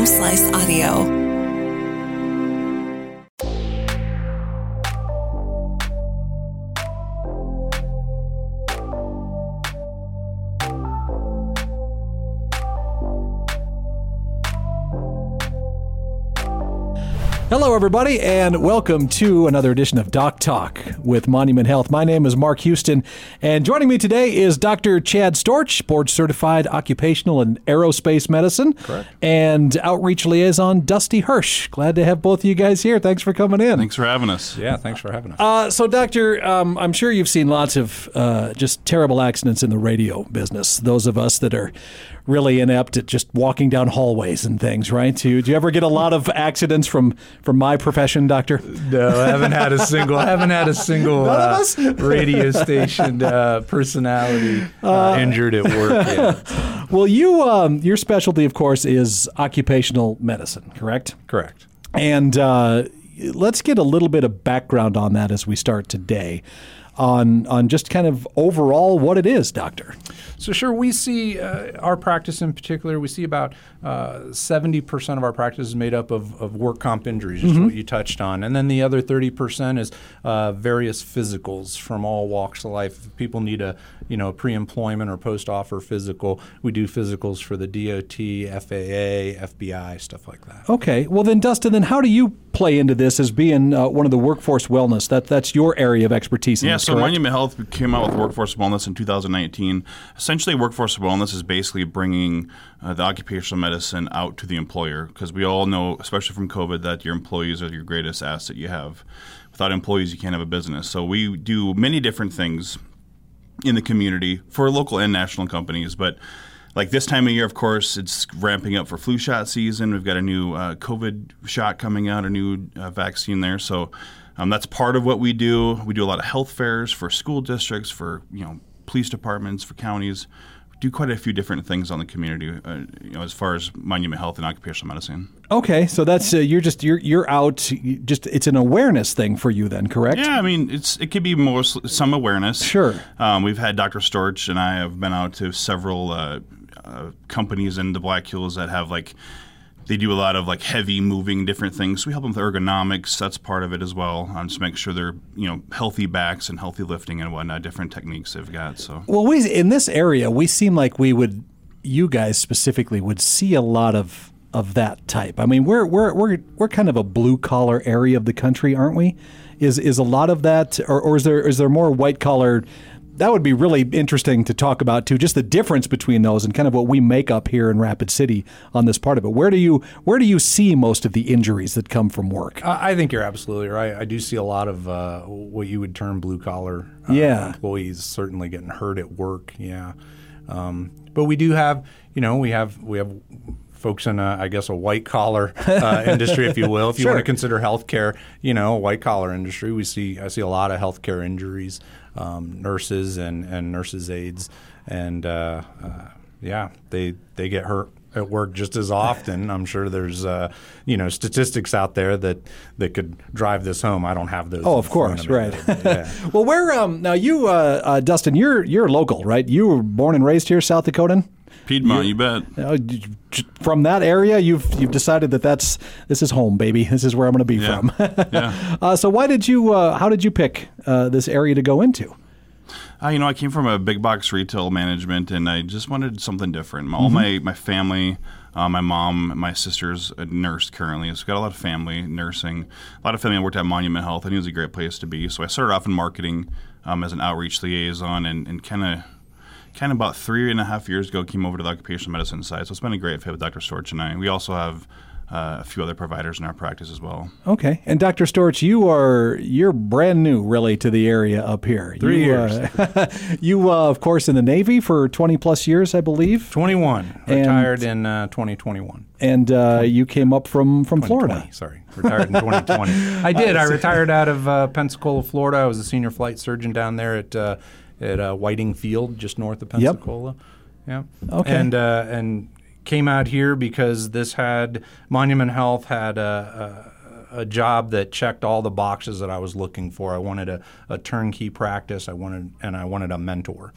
Home Slice Audio. Hello, everybody, and welcome to another edition of Doc Talk with Monument Health. My name is Mark Houston, and joining me today is Dr. Chad Storch, board certified occupational and aerospace medicine, Correct. and outreach liaison Dusty Hirsch. Glad to have both of you guys here. Thanks for coming in. Thanks for having us. Yeah, thanks for having us. Uh, so, Doctor, um, I'm sure you've seen lots of uh, just terrible accidents in the radio business. Those of us that are really inept at just walking down hallways and things, right? Do, do you ever get a lot of accidents from from my profession, Doctor? no, I haven't had a single. I haven't had a single uh, radio station uh, personality uh, injured at work yet. Well, you um, your specialty, of course, is occupational medicine, correct? Correct. And uh, let's get a little bit of background on that as we start today. On, on just kind of overall what it is, doctor. So sure, we see uh, our practice in particular. We see about uh, seventy percent of our practice is made up of, of work comp injuries, just what you touched on, and then the other thirty percent is uh, various physicals from all walks of life. If people need a you know pre-employment or post-offer physical, we do physicals for the DOT, FAA, FBI, stuff like that. Okay. Well, then, Dustin, then how do you play into this as being uh, one of the workforce wellness? That that's your area of expertise. In Yeah, this, so correct? Monument Health came out with Workforce Wellness in 2019. Essentially, Workforce Wellness is basically bringing uh, the occupational medicine out to the employer because we all know, especially from COVID, that your employees are your greatest asset you have. Without employees, you can't have a business. So we do many different things in the community for local and national companies, but like this time of year, of course, it's ramping up for flu shot season. We've got a new uh, COVID shot coming out, a new uh, vaccine there. So um, that's part of what we do. We do a lot of health fairs for school districts, for you know police departments, for counties. We do quite a few different things on the community, uh, you know, as far as Monument Health and occupational medicine. Okay, so that's uh, you're just you're you're out. Just it's an awareness thing for you, then, correct? Yeah, I mean, it's it could be more some awareness. Sure. Um, we've had Dr. Storch and I have been out to several uh, uh, companies in the Black Hills that have like they do a lot of like heavy moving different things. We help them with ergonomics. That's part of it as well. Um, just make sure they're you know healthy backs and healthy lifting and whatnot. Different techniques they've got. So Well, we in this area, we seem like we would, you guys specifically, would see a lot of of that type. I mean, we're we're we're we're kind of a blue collar area of the country, aren't we? Is is a lot of that, or, or is there is there more white collar? That would be really interesting to talk about too. Just the difference between those and kind of what we make up here in Rapid City on this part of it. Where do you where do you see most of the injuries that come from work? I I think you're absolutely right. I do see a lot of uh, what you would term blue collar uh, Yeah. employees certainly getting hurt at work. Yeah, um, but we do have, you know, we have we have folks in a, I guess a white collar uh, industry, if you will. If you Sure. want to consider healthcare, you know, white collar industry, we see I see a lot of healthcare injuries, um, nurses and and nurses aides, and uh, uh, yeah, they they get hurt at work just as often. I'm sure there's uh, you know statistics out there that that could drive this home. I don't have those. Oh, of course, right. but, yeah. well, where um now you uh, uh, Dustin, you're you're local, right? You were born and raised here, South Dakotan. Piedmont, you bet. Uh, from that area, you've you've decided that that's this is home, baby. This is where I'm going to be Yeah. from. Yeah. uh, so why did you? Uh, how did you pick uh, this area to go into? Uh, you know, I came from a big box retail management, and I just wanted something different. All my my family, uh, my mom, my sister's a nurse currently, so got a lot of family nursing. A lot of family. I worked at Monument Health. I knew it was a great place to be, so I started off in marketing um, as an outreach liaison, and, and kind of. Kind of about three and a half years ago, came over to the occupational medicine side. So it's been a great fit with Dr. Storch and I. We also have uh, a few other providers in our practice as well. Okay, and Dr. Storch, you are you're brand new, really, to the area up here. Three you, Uh, you, uh, of course, in the Navy for 20 plus years, I believe, 21 And- retired in uh, 2021. and uh, you came up from from Florida. sorry, retired in 2020. I did. I retired out of uh, Pensacola, Florida. I was a senior flight surgeon down there at uh, at uh, Whiting Field, just north of Pensacola. Yeah. Okay. And uh, and came out here because this had Monument Health had a. a a job that checked all the boxes that I was looking for. I wanted a, a turnkey practice. I wanted and I wanted a mentor.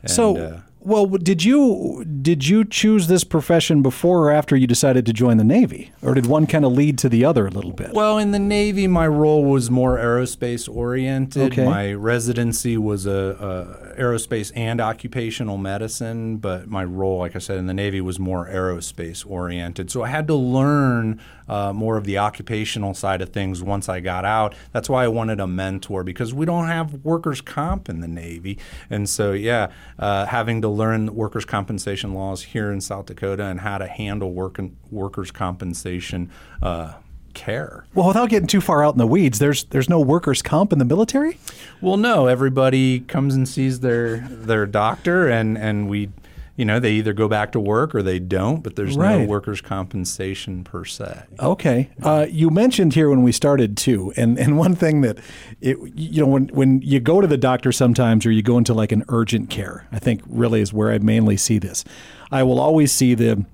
And, So, uh, Well, did you did you choose this profession before or after you decided to join the Navy, or did one kind of lead to the other a little bit? Well, in the Navy, my role was more aerospace oriented. Okay. My residency was a, a aerospace and occupational medicine, but my role, like I said, in the Navy was more aerospace oriented. So I had to learn uh, more of the occupational side of things once I got out. That's why I wanted a mentor because we don't have workers' comp in the Navy, and so yeah, uh, having to learn workers' compensation laws here in South Dakota and how to handle work workers' compensation. Uh, care. Well, without getting too far out in the weeds, there's there's no workers' comp in the military. Well, no. Everybody comes and sees their their doctor, and and we, you know, they either go back to work or they don't. But there's no workers' compensation per se. Okay. Uh, you mentioned here when we started too, and, and one thing that it you know when when you go to the doctor sometimes or you go into like an urgent care, I think really is where I mainly see this. I will always see the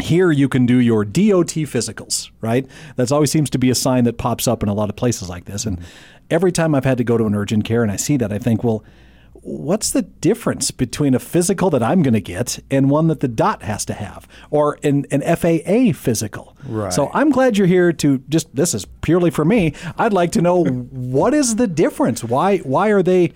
here you can do your DOT physicals, right? That always seems to be a sign that pops up in a lot of places like this. And every time I've had to go to an urgent care and I see that, I think, well, what's the difference between a physical that I'm going to get and one that the DOT has to have, or an, an FAA physical? Right. So I'm glad you're here to just. This is purely for me. I'd like to know what is the difference. Why why are they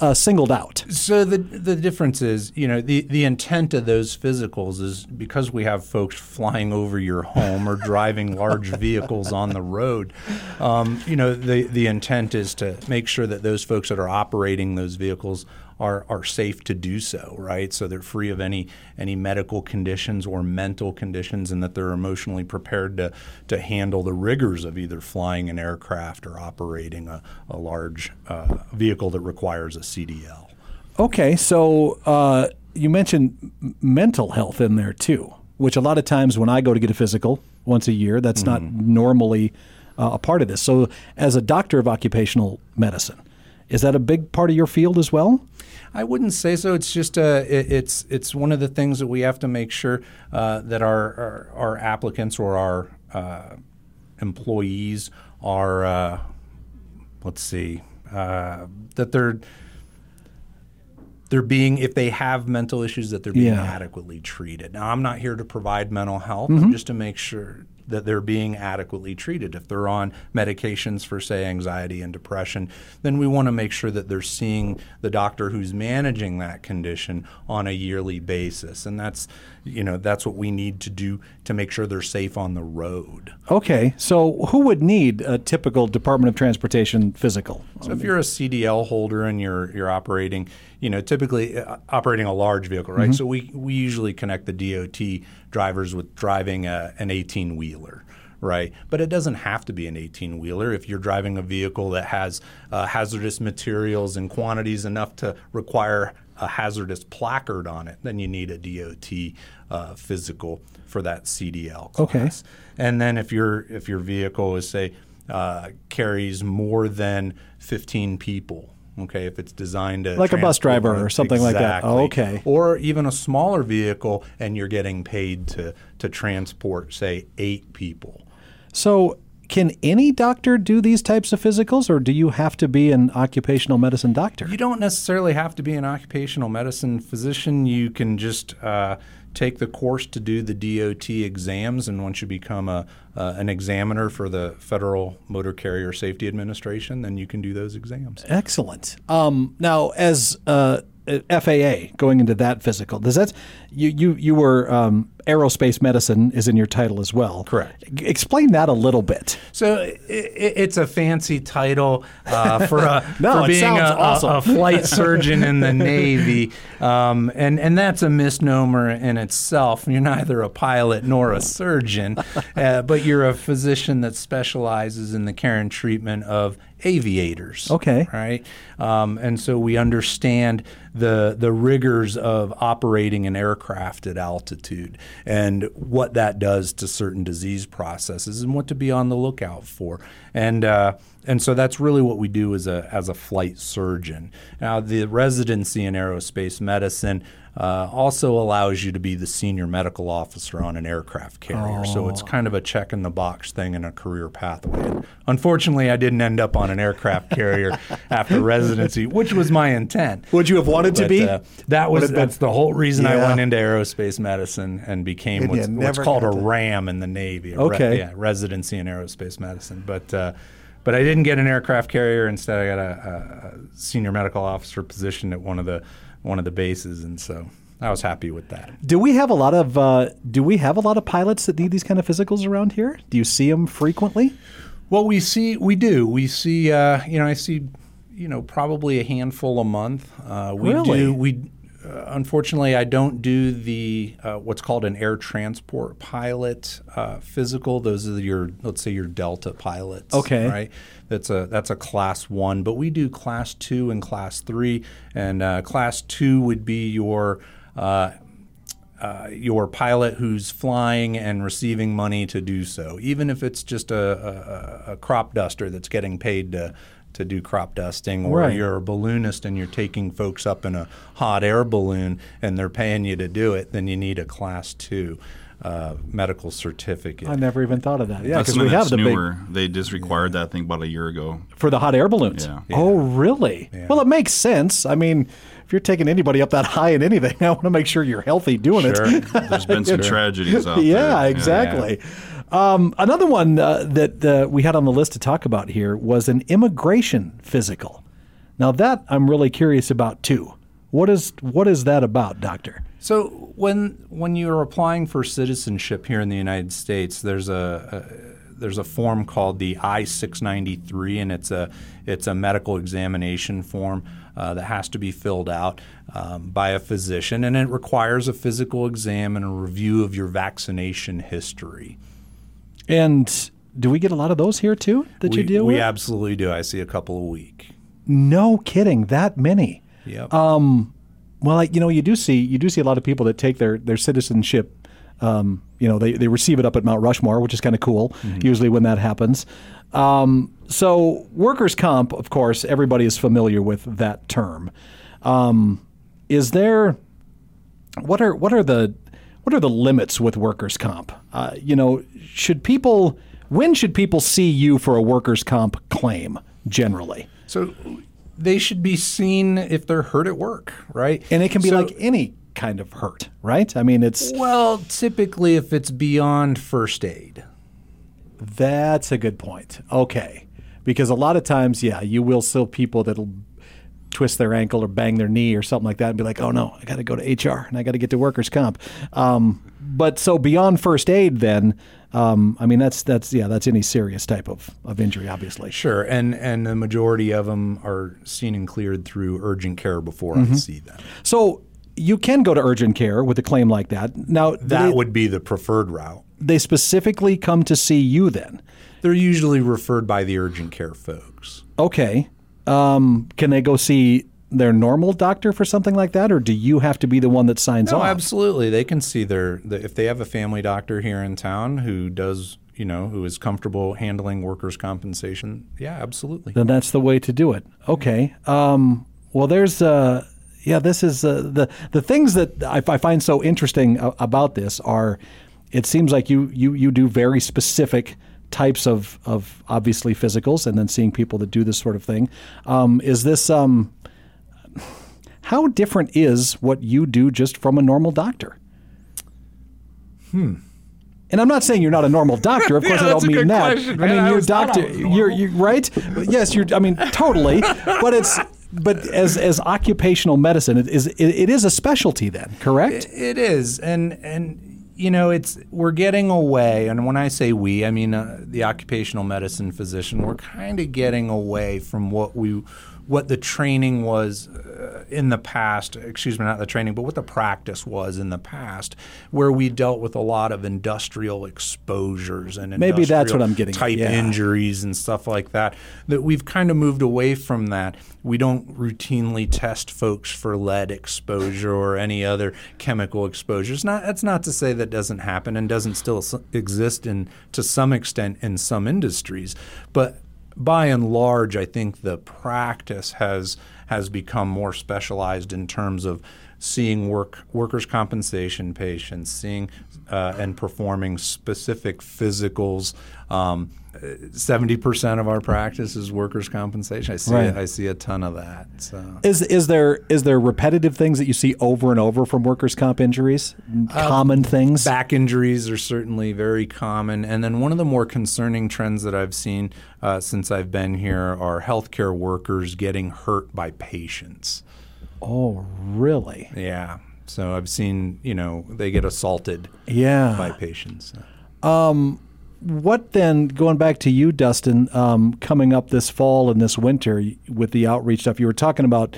uh, singled out? So the the difference is, you know, the, the intent of those physicals is because we have folks flying over your home or driving large vehicles on the road. Um, you know, the the intent is to make sure that those folks that are operating those vehicles are are safe to do so, right? So they're free of any any medical conditions or mental conditions, and that they're emotionally prepared to to handle the rigors of either flying an aircraft or operating a, a large uh, vehicle that requires a CDL. Okay, so uh, you mentioned mental health in there too, which a lot of times when I go to get a physical once a year, that's not normally uh, a part of this. So, as a doctor of occupational medicine, is that a big part of your field as well? I wouldn't say so. It's just uh, it, it's it's one of the things that we have to make sure uh, that our, our our applicants or our uh, employees are uh, let's see uh, that they're they're being if they have mental issues that they're being Yeah. adequately treated. Now I'm not here to provide mental health. Mm-hmm. I'm just to make sure that they're being adequately treated. If they're on medications for say anxiety and depression, then we want to make sure that they're seeing the doctor who's managing that condition on a yearly basis. And that's you know, that's what we need to do to make sure they're safe on the road. Okay, so who would need a typical Department of Transportation physical? So if you're a CDL holder and you're you're operating, you know, typically uh, operating a large vehicle, right? So we we usually connect the DOT drivers with driving a, an 18 wheeler. Right, but it doesn't have to be an 18 wheeler. If you're driving a vehicle that has uh, hazardous materials in quantities enough to require a hazardous placard on it, then you need a DOT uh, physical for that CDL class. Okay. And then if your if your vehicle is say uh, carries more than 15 people, okay, if it's designed to Like a bus driver or something like that. Oh, okay. Or even a smaller vehicle, and you're getting paid to to transport say eight people. So, can any doctor do these types of physicals, or do you have to be an occupational medicine doctor? You don't necessarily have to be an occupational medicine physician. You can just uh, take the course to do the DOT exams, and once you become a uh, an examiner for the Federal Motor Carrier Safety Administration, then you can do those exams. Excellent. Um, now, as uh, FAA going into that physical, does that you you you were um, aerospace medicine is in your title as well? Correct. Explain that a little bit. So i i it's a fancy title uh, for a, No, for being a, a- a flight surgeon in the Navy, um, and and that's a misnomer in itself. You're neither a pilot nor a surgeon, uh, but you're a physician that specializes in the care and treatment of aviators. Okay. right, um, and so we understand the the rigors of operating an aircraft at altitude and what that does to certain disease processes and what to be on the lookout for. And uh, and so that's really what we do as a as a flight surgeon. Now the residency in aerospace medicine uh, also allows you to be the senior medical officer on an aircraft carrier. So it's kind of a check in the box thing in a career pathway. And unfortunately, I didn't end up on an aircraft carrier after residency, which was my intent. Would you have wanted to be? uh, that was that's the whole reason I went into aerospace medicine and became And what's, what's called a RAM in the Navy. a re- Okay. yeah, residency in aerospace medicine. But uh, but I didn't get an aircraft carrier. Instead, I got a, a, a senior medical officer position at one of the one of the bases, and so I was happy with that. Do we have a lot of uh, Do we have a lot of pilots that need these kind of physicals around here? Do you see them frequently? Well, we see, we do. We see, uh, you know, I see, you know, probably a handful a month. Uh, we Really? do. We unfortunately, I don't do the uh, what's called an air transport pilot uh, physical. Those are your, let's say, your Delta pilots. Okay. right. That's a that's a class one, but we do class two and class three. And uh, class two would be your uh, uh, your pilot who's flying and receiving money to do so, even if it's just a, a, a crop duster that's getting paid to to do crop dusting, or Right. you're a balloonist and you're taking folks up in a hot air balloon and they're paying you to do it, then you need a class two uh, medical certificate. I never even thought of that. Yeah, because we have that's the big. They just required that thing about a year ago. for the hot air balloons. Yeah. Oh, really? Well, it makes sense. I mean, if you're taking anybody up that high in anything, I want to make sure you're healthy doing Sure. it. There's been some tragedies out there. yeah, exactly. Um, another one uh, that uh, we had on the list to talk about here was an immigration physical. Now that I'm really curious about too. What is what is that about, Doctor? So when when you're applying for citizenship here in the United States, there's a, a there's a form called the I-693, and it's a it's a medical examination form uh, that has to be filled out um, by a physician, and it requires a physical exam and a review of your vaccination history. And do we get a lot of those here too that we, you deal we with? We absolutely do. I see a couple a week. no kidding, that many. Yep. Um, well, like, you know, you do see you do see a lot of people that take their their citizenship. Um, you know, they, they receive it up at Mount Rushmore, which is kind of cool. Usually when that happens. Um, so workers' comp, of course, everybody is familiar with that term. Um, is there what are what are the what are the limits with workers' comp? Uh, you know, should people when should people see you for a workers' comp claim generally? so they should be seen if they're hurt at work, right? And it can be So- like any kind of hurt, right? I mean, it's Well, typically, if it's beyond first aid. that's a good point. Okay, because a lot of times, yeah, you will still people that'll twist their ankle or bang their knee or something like that and be like, oh no, I got to go to HR and I got to get to workers' comp. Um, but so beyond first aid, then, um, I mean, that's that's yeah, that's any serious type of, of injury, obviously. Sure, and and the majority of them are seen and cleared through urgent care before Mm-hmm. I see them. So you can go to urgent care with a claim like that. Now, That they, would be the preferred route. they specifically come to see you then. They're usually referred by the urgent care folks. Okay. Um, can they go see their normal doctor for something like that, or do you have to be the one that signs No, off? absolutely. They can see their the, if they have a family doctor here in town who does you know who is comfortable handling workers' compensation. Yeah, absolutely. Then that's the way to do it. Okay. Um, well, there's uh, yeah, this is uh, the the things that I, I find so interesting about this are, it seems like you you you do very specific types of of obviously physicals, and then seeing people that do this sort of thing. Um, is this um, how different is what you do just from a normal doctor? Hmm. And I'm not saying you're not a normal doctor. Of course, Yeah, I don't mean that. question, I mean, I you're a always thought I doctor. You're, you're right. Yes, you're. I mean, totally. But it's. But as as occupational medicine, it is it, it is a specialty then, correct? It is, and and you know, it's we're getting away. And when I say we, I mean uh, the occupational medicine physician. We're kind of getting away from what we, what the training was uh, in the past. Excuse me, not the training, but what the practice was in the past, where we dealt with a lot of industrial exposures and Maybe that's what I'm getting type yeah. injuries and stuff like that. That we've kind of moved away from that. We don't routinely test folks for lead exposure or any other chemical exposures. Not that's not to say that doesn't happen and doesn't still exist in to some extent in some industries, but by and large, I think the practice has has become more specialized in terms of seeing work workers' compensation patients, seeing uh, and performing specific physicals. Um, Seventy percent of our practice is workers' compensation. I see, Right. I see a ton of that. So. Is is there is there repetitive things that you see over and over from workers' comp injuries? Common things. Back injuries are certainly very common. And then one of the more concerning trends that I've seen uh, since I've been here are healthcare workers getting hurt by patients. Oh, really? Yeah. So I've seen, you know, they get assaulted Yeah. by patients. What then, going back to you, Dustin, um, coming up this fall and this winter with the outreach stuff, you were talking about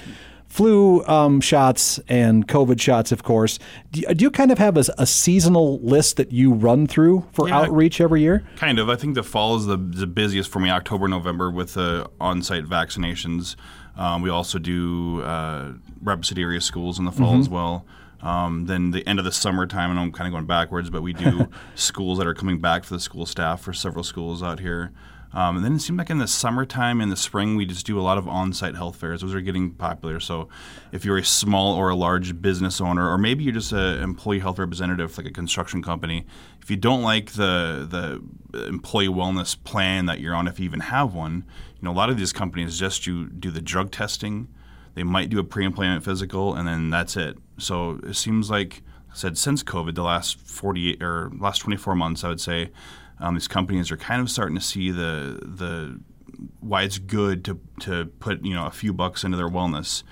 flu um, shots and COVID shots, of course. Do you, do you kind of have a, a seasonal list that you run through for Yeah. outreach every year? Kind of. I think the fall is the, the busiest for me, October, November, with the on site vaccinations. Um, we also do uh, Rapid area schools in the fall as well. Um, then the end of the summertime, and I'm kind of going backwards, but we do schools that are coming back for the school staff for several schools out here. Um, and then it seemed like in the summertime, in the spring, we just do a lot of on-site health fairs. Those are getting popular. So, if you're a small or a large business owner, or maybe you're just an employee health representative, like a construction company, if you don't like the the employee wellness plan that you're on, if you even have one, you know a lot of these companies just you do the drug testing. They might do a pre-employment physical, and then that's it. So it seems like said since COVID, the last 48 or last 24 months, I would say um, these companies are kind of starting to see the the why it's good to to put you know a few bucks into their wellness.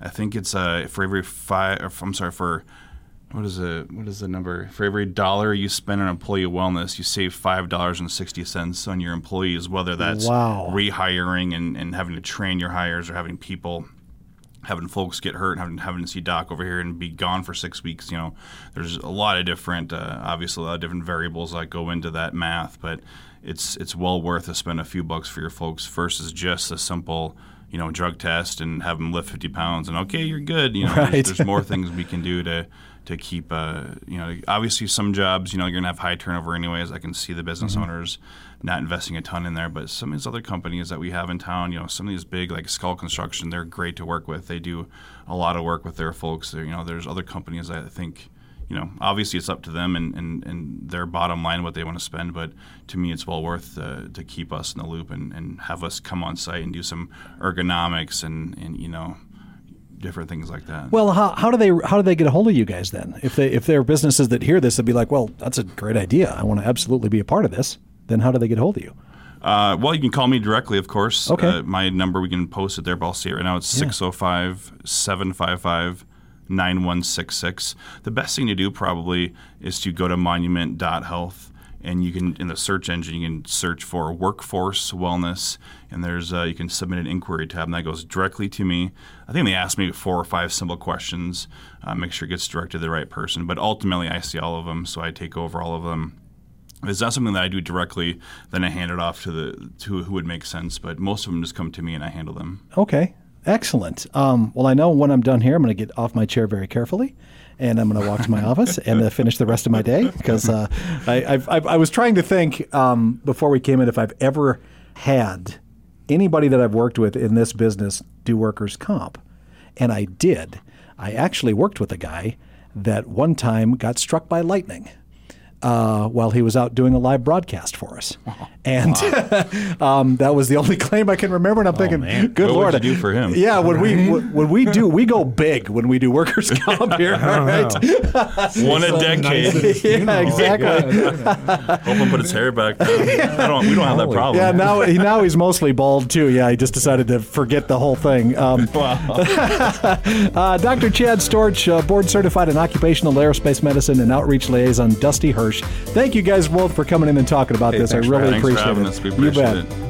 I think it's uh, for every five. Or I'm sorry for what is it? What is the number? For every dollar you spend on employee wellness, you save five dollars and sixty cents on your employees. Whether that's Wow. rehiring and, and having to train your hires or having people having folks get hurt, having having to see doc over here and be gone for six weeks. You know, there's a lot of different, uh, obviously, a lot of different variables that go into that math, but it's it's well worth to spend a few bucks for your folks versus just a simple. You know, drug test and have them lift 50 pounds, and okay, you're good. You know, Right. there's, there's more things we can do to to keep. Uh, you know, obviously some jobs, you know, you're gonna have high turnover anyways. I can see the business owners not investing a ton in there, but some of these other companies that we have in town, you know, some of these big like Scull Construction, they're great to work with. They do a lot of work with their folks. There, you know, there's other companies that I think. You know, obviously it's up to them and, and, and their bottom line what they want to spend, but to me it's well worth uh, to keep us in the loop and, and have us come on site and do some ergonomics and, and you know different things like that. Well, how, how do they how do they get a hold of you guys then? If they if there are businesses that hear this, they'd be like, well, that's a great idea. I want to absolutely be a part of this. Then how do they get hold of you? Uh, well, you can call me directly, of course. Okay. Uh, my number, we can post it there, but I'll see it right now. It's 605 755 9166. The best thing to do probably is to go to monument.health and you can, in the search engine, you can search for workforce wellness and there's, uh, you can submit an inquiry tab and that goes directly to me. I think they ask me four or five simple questions, uh, make sure it gets directed to the right person, but ultimately I see all of them, so I take over all of them. If it's not something that I do directly, then I hand it off to the to who would make sense. But most of them just come to me and I handle them. Okay, excellent. Um, well, I know when I'm done here, I'm going to get off my chair very carefully, and I'm going to walk to my office and uh, finish the rest of my day because uh, I, I've, I was trying to think um, before we came in if I've ever had anybody that I've worked with in this business do workers' comp, and I did. I actually worked with a guy that one time got struck by lightning uh, while he was out doing a live broadcast for us. And um, that was the only claim I can remember. And I'm thinking, good What lord, you do for him? Yeah, when we when we do, we go big when we do workers' comp here. All right. One a decade. yeah, exactly. Hope him put his hair back. Don't. We don't have that problem. Yeah, now now he's mostly bald too. Yeah, he just decided to forget the whole thing. Um, uh, Dr. Chad Storch, uh, board certified in occupational aerospace medicine and outreach liaison, Dusty Hirsch. Thank you guys both for coming in and talking about this. I really appreciate it. us. We you bet. it.